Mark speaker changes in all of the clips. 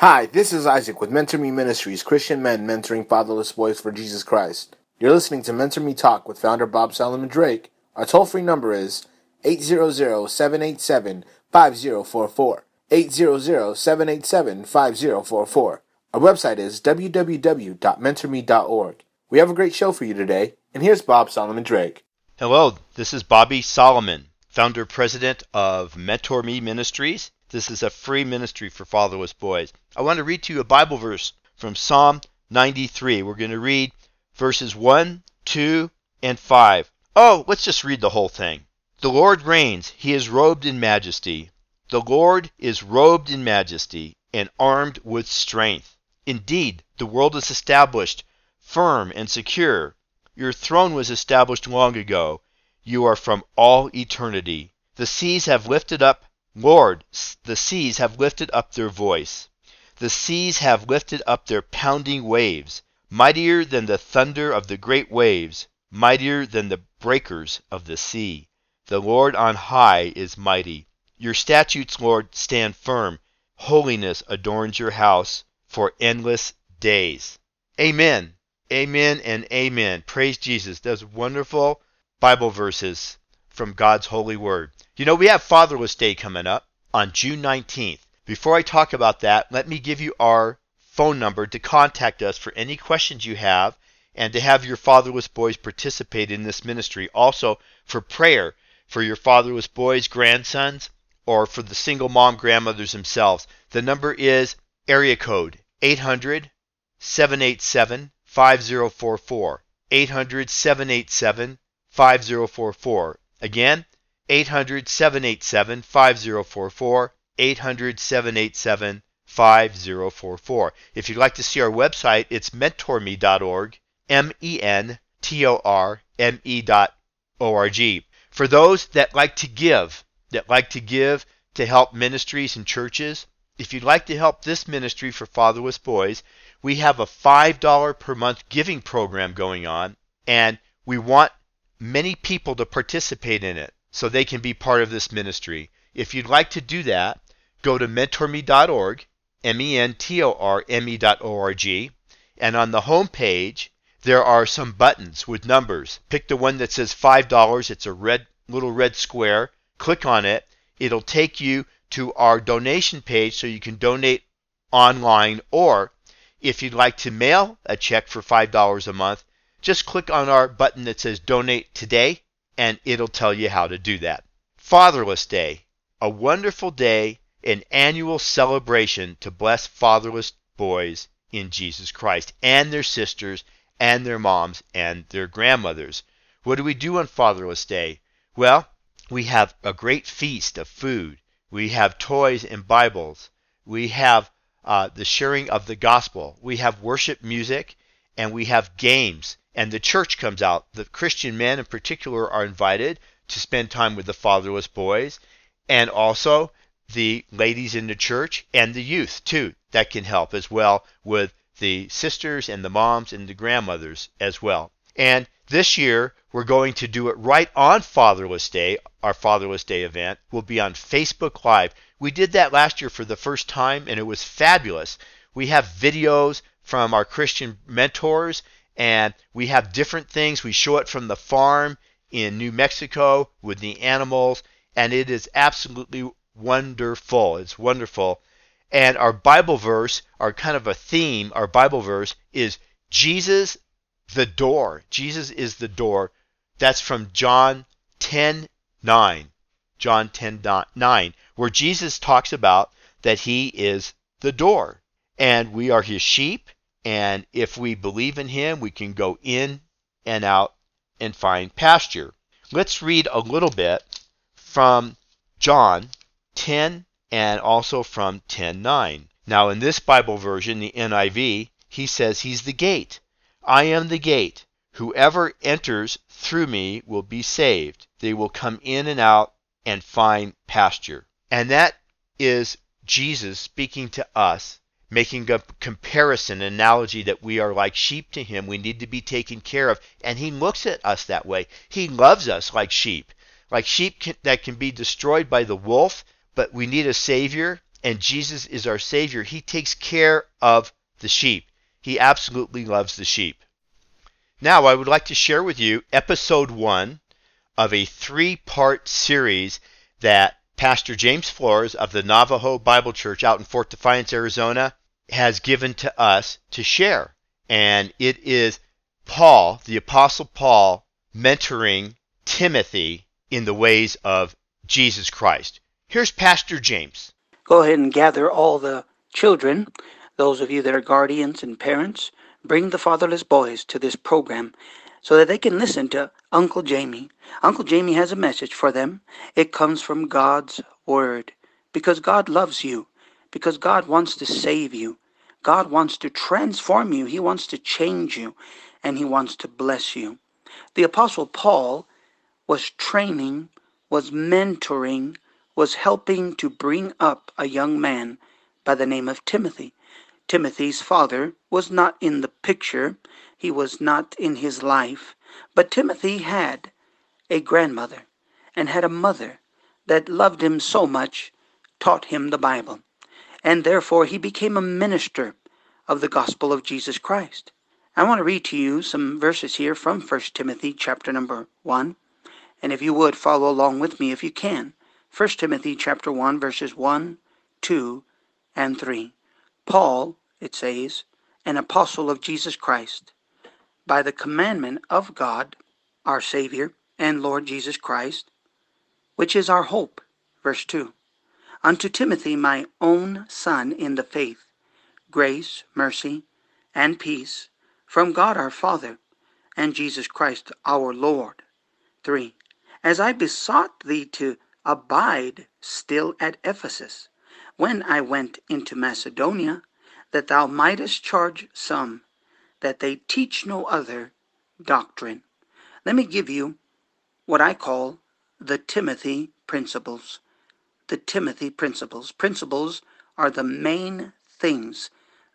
Speaker 1: Hi, this is Isaac with Mentor Me Ministries, Christian men mentoring fatherless boys for Jesus Christ. You're listening to Mentor Me Talk with founder Bob Solomon Drake. Our toll free number is 800 787 5044. 800 787 5044. Our website is www.mentorme.org. We have a great show for you today, and here's Bob Solomon Drake.
Speaker 2: Hello, this is Bobby Solomon, founder president of Mentor Me Ministries. This is a free ministry for fatherless boys. I want to read to you a Bible verse from Psalm 93. We're going to read verses 1, 2, and 5. Oh, let's just read the whole thing. The Lord reigns, he is robed in majesty. The Lord is robed in majesty and armed with strength. Indeed, the world is established, firm and secure. Your throne was established long ago. You are from all eternity. The seas have lifted up Lord, the seas have lifted up their voice. The seas have lifted up their pounding waves, mightier than the thunder of the great waves, mightier than the breakers of the sea. The Lord on high is mighty. Your statutes, Lord, stand firm. Holiness adorns your house for endless days. Amen. Amen and amen. Praise Jesus. Those wonderful Bible verses from God's holy word. You know, we have Fatherless Day coming up on June 19th. Before I talk about that, let me give you our phone number to contact us for any questions you have and to have your fatherless boys participate in this ministry. Also, for prayer for your fatherless boys, grandsons, or for the single mom grandmothers themselves. The number is area code 800 787 5044. 800 787 5044. Again, 800 787 5044. 800 787 5044. If you'd like to see our website, it's mentorme.org, M E N T O R M E dot O R G. For those that like to give, that like to give to help ministries and churches, if you'd like to help this ministry for fatherless boys, we have a $5 per month giving program going on, and we want many people to participate in it so they can be part of this ministry. If you'd like to do that, go to mentorme.org, M E N T O R M E.org, and on the home page, there are some buttons with numbers. Pick the one that says $5. It's a red little red square. Click on it. It'll take you to our donation page so you can donate online or if you'd like to mail a check for $5 a month, just click on our button that says Donate Today, and it'll tell you how to do that. Fatherless Day, a wonderful day, an annual celebration to bless fatherless boys in Jesus Christ and their sisters and their moms and their grandmothers. What do we do on Fatherless Day? Well, we have a great feast of food. We have toys and Bibles. We have uh, the sharing of the gospel. We have worship music and we have games. And the church comes out. The Christian men in particular are invited to spend time with the fatherless boys and also the ladies in the church and the youth too. That can help as well with the sisters and the moms and the grandmothers as well. And this year, we're going to do it right on Fatherless Day. Our Fatherless Day event will be on Facebook Live. We did that last year for the first time, and it was fabulous. We have videos from our Christian mentors, and we have different things. We show it from the farm in New Mexico with the animals, and it is absolutely wonderful. It's wonderful. And our Bible verse, our kind of a theme, our Bible verse is Jesus the door. Jesus is the door. That's from John 10 9. John 10 9, where Jesus talks about that he is the door and we are his sheep. And if we believe in him, we can go in and out and find pasture. Let's read a little bit from John 10 and also from 10:9. Now in this Bible version, the NIV, he says he's the gate. I am the gate. Whoever enters through me will be saved. They will come in and out and find pasture. And that is Jesus speaking to us, making a comparison, an analogy that we are like sheep to him. We need to be taken care of. And he looks at us that way. He loves us like sheep, like sheep can, that can be destroyed by the wolf, but we need a Savior. and Jesus is our Savior, He takes care of the sheep. He absolutely loves the sheep. Now, I would like to share with you episode one of a three part series that Pastor James Flores of the Navajo Bible Church out in Fort Defiance, Arizona, has given to us to share. And it is Paul, the Apostle Paul, mentoring Timothy in the ways of Jesus Christ. Here's Pastor James.
Speaker 3: Go ahead and gather all the children, those of you that are guardians and parents, bring the fatherless boys to this program so that they can listen to Uncle Jamie. Uncle Jamie has a message for them. It comes from God's Word. Because God loves you. Because God wants to save you. God wants to transform you. He wants to change you. And He wants to bless you. The Apostle Paul was training, was mentoring, was helping to bring up a young man by the name of Timothy. Timothy's father was not in the picture he was not in his life. But Timothy had a grandmother and had a mother that loved him so much, taught him the Bible. And therefore he became a minister of the gospel of Jesus Christ. I want to read to you some verses here from 1 Timothy chapter number 1. And if you would follow along with me if you can. 1 Timothy chapter 1 verses 1, 2, and 3. Paul, it says, an apostle of Jesus Christ, by the commandment of God, our Savior and Lord Jesus Christ, which is our hope. Verse 2 Unto Timothy, my own son in the faith, grace, mercy, and peace from God our Father and Jesus Christ our Lord. 3. As I besought thee to abide still at Ephesus, when I went into Macedonia, that thou mightest charge some that they teach no other doctrine. Let me give you what I call the Timothy principles. The Timothy principles. Principles are the main things,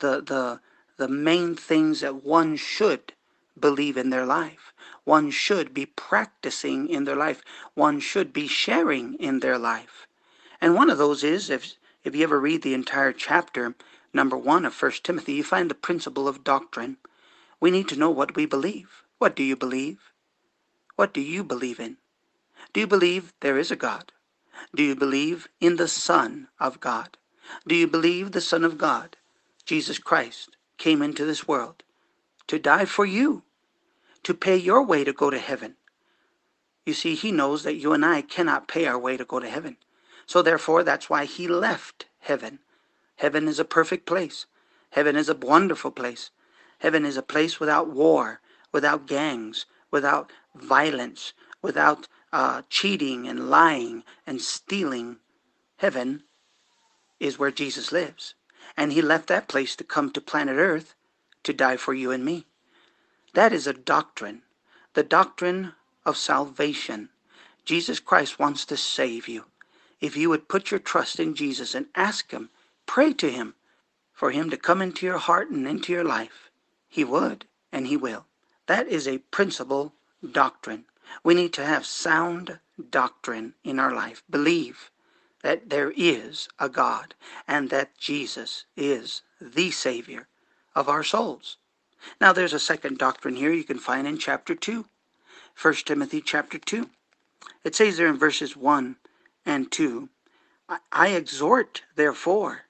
Speaker 3: the, the, the main things that one should believe in their life. One should be practicing in their life. One should be sharing in their life. And one of those is, if, if you ever read the entire chapter, number one of First Timothy, you find the principle of doctrine. We need to know what we believe. What do you believe? What do you believe in? Do you believe there is a God? Do you believe in the Son of God? Do you believe the Son of God, Jesus Christ, came into this world to die for you, to pay your way to go to heaven? You see, he knows that you and I cannot pay our way to go to heaven. So therefore, that's why he left heaven. Heaven is a perfect place. Heaven is a wonderful place. Heaven is a place without war, without gangs, without violence, without uh, cheating and lying and stealing. Heaven is where Jesus lives. And he left that place to come to planet Earth to die for you and me. That is a doctrine, the doctrine of salvation. Jesus Christ wants to save you. If you would put your trust in Jesus and ask him, pray to him for him to come into your heart and into your life, he would, and He will. That is a principle doctrine. We need to have sound doctrine in our life. Believe that there is a God and that Jesus is the Savior of our souls. Now there's a second doctrine here you can find in chapter 2. 1 Timothy chapter 2. It says there in verses 1 and 2, I exhort, therefore,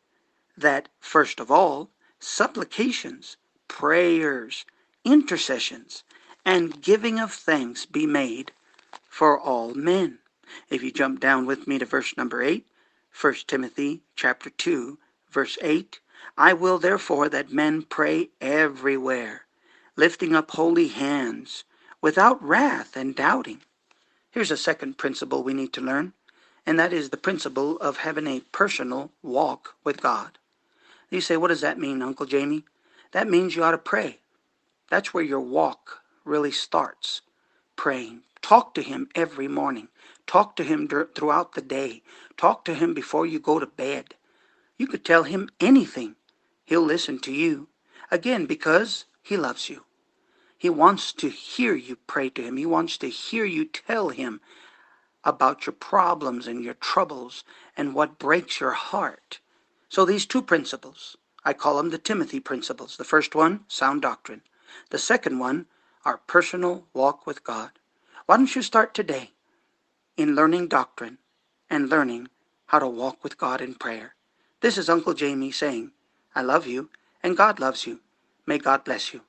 Speaker 3: that first of all, supplications prayers, intercessions, and giving of thanks be made for all men. If you jump down with me to verse number 8, 1 Timothy chapter 2, verse 8, I will therefore that men pray everywhere, lifting up holy hands, without wrath and doubting. Here's a second principle we need to learn, and that is the principle of having a personal walk with God. You say, what does that mean, Uncle Jamie? that means you ought to pray. That's where your walk really starts praying. Talk to Him every morning. Talk to Him throughout the day. Talk to Him before you go to bed. You could tell Him anything. He'll listen to you. Again, because He loves you. He wants to hear you pray to Him. He wants to hear you tell Him about your problems and your troubles and what breaks your heart. So these two principles, I call them the Timothy principles. The first one, sound doctrine. The second one, our personal walk with God. Why don't you start today in learning doctrine and learning how to walk with God in prayer? This is Uncle Jamie saying, I love you and God loves you. May God bless you.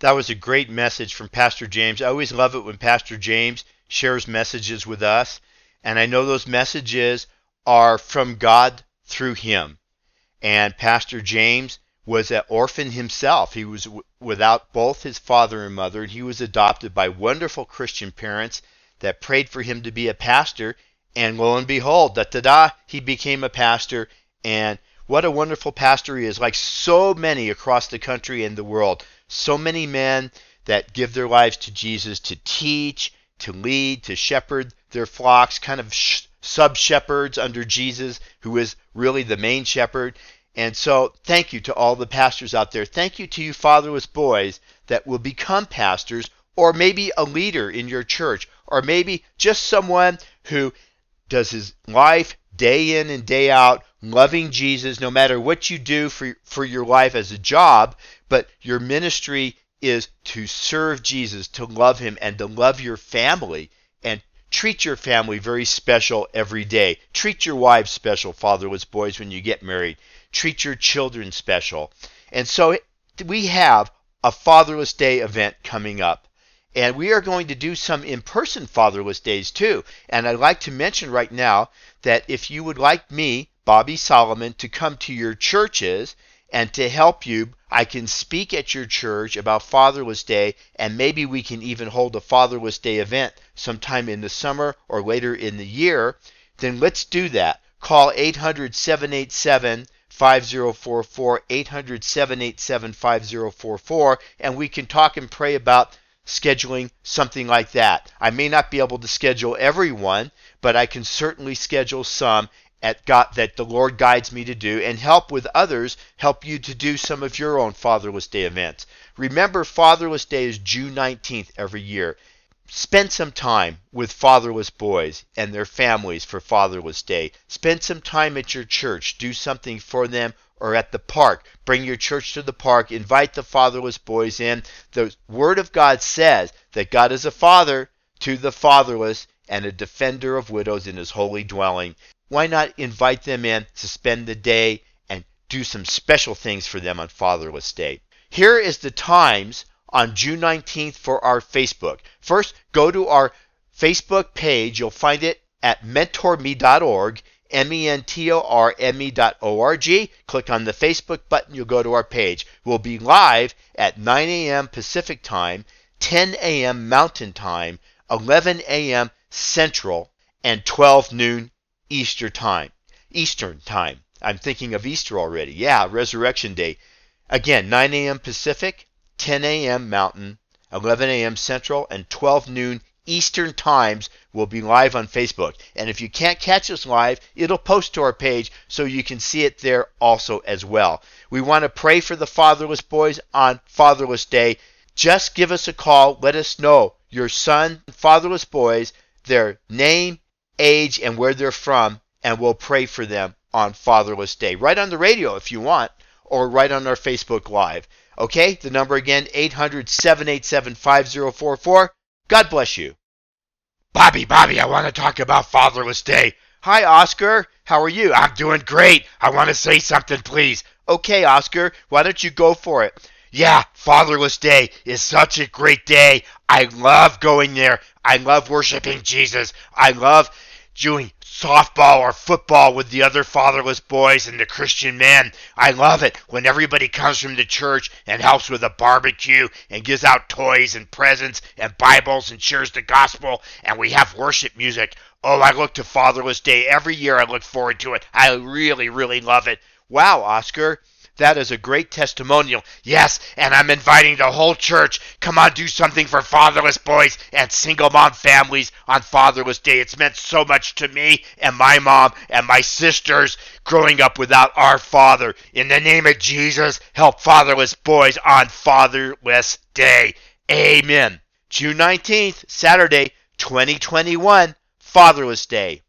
Speaker 2: That was a great message from Pastor James. I always love it when Pastor James shares messages with us, and I know those messages are from God through him. And Pastor James was an orphan himself. He was w- without both his father and mother, and he was adopted by wonderful Christian parents that prayed for him to be a pastor. And lo and behold, da da da, he became a pastor. And what a wonderful pastor he is, like so many across the country and the world. So many men that give their lives to Jesus to teach, to lead, to shepherd their flocks, kind of sh- sub shepherds under Jesus, who is really the main shepherd. And so, thank you to all the pastors out there. Thank you to you fatherless boys that will become pastors, or maybe a leader in your church, or maybe just someone who does his life day in and day out loving Jesus no matter what you do for for your life as a job but your ministry is to serve Jesus to love him and to love your family treat your family very special every day. Treat your wives special fatherless boys when you get married. Treat your children special. And so we have a fatherless day event coming up. And we are going to do some in person Fatherless Days too. And I'd like to mention right now that if you would like me, Bobby Solomon, to come to your churches and to help you, I can speak at your church about Fatherless Day, and maybe we can even hold a Fatherless Day event sometime in the summer or later in the year, then let's do that. Call 800 787 5044, 800 787 5044, and we can talk and pray about scheduling something like that. I may not be able to schedule everyone, but I can certainly schedule some at God that the Lord guides me to do and help with others, help you to do some of your own Fatherless Day events. Remember Fatherless Day is June 19th every year. Spend some time with fatherless boys and their families for Fatherless Day. Spend some time at your church. Do something for them or at the park. Bring your church to the park. Invite the fatherless boys in. The Word of God says that God is a father to the fatherless and a defender of widows in his holy dwelling. Why not invite them in to spend the day and do some special things for them on Fatherless Day? Here is the times on June 19th for our Facebook. First, go to our Facebook page. You'll find it at mentorme.org M-E-N-T-O-R-M-E dot O-R-G. Click on the Facebook button, you'll go to our page. We'll be live at 9 a.m. Pacific Time, 10 a.m. Mountain Time, 11 a.m. Central, and 12 noon Easter Time. Eastern Time. I'm thinking of Easter already. Yeah, Resurrection Day. Again, 9 a.m. Pacific, 10 a.m. Mountain, 11 a.m. Central, and 12 noon Eastern times will be live on Facebook. And if you can't catch us live, it'll post to our page so you can see it there also as well. We want to pray for the fatherless boys on Fatherless Day. Just give us a call. Let us know your son, fatherless boys, their name, age, and where they're from, and we'll pray for them on Fatherless Day. Right on the radio if you want, or right on our Facebook Live. Okay, the number again, 800 787 5044. God bless you. Bobby, Bobby, I want to talk about Fatherless Day. Hi, Oscar. How are you? I'm doing great. I want to say something, please. Okay, Oscar, why don't you go for it? Yeah, Fatherless Day is such a great day. I love going there. I love worshiping Jesus. I love doing softball or football with the other fatherless boys and the Christian men. I love it when everybody comes from the church and helps with a barbecue and gives out toys and presents and Bibles and shares the gospel and we have worship music. Oh, I look to Fatherless Day every year. I look forward to it. I really, really love it. Wow, Oscar. That is a great testimonial. Yes, and I'm inviting the whole church. Come on, do something for fatherless boys and single mom families on Fatherless Day. It's meant so much to me and my mom and my sisters growing up without our father. In the name of Jesus, help fatherless boys on Fatherless Day. Amen. June 19th, Saturday, 2021, Fatherless Day.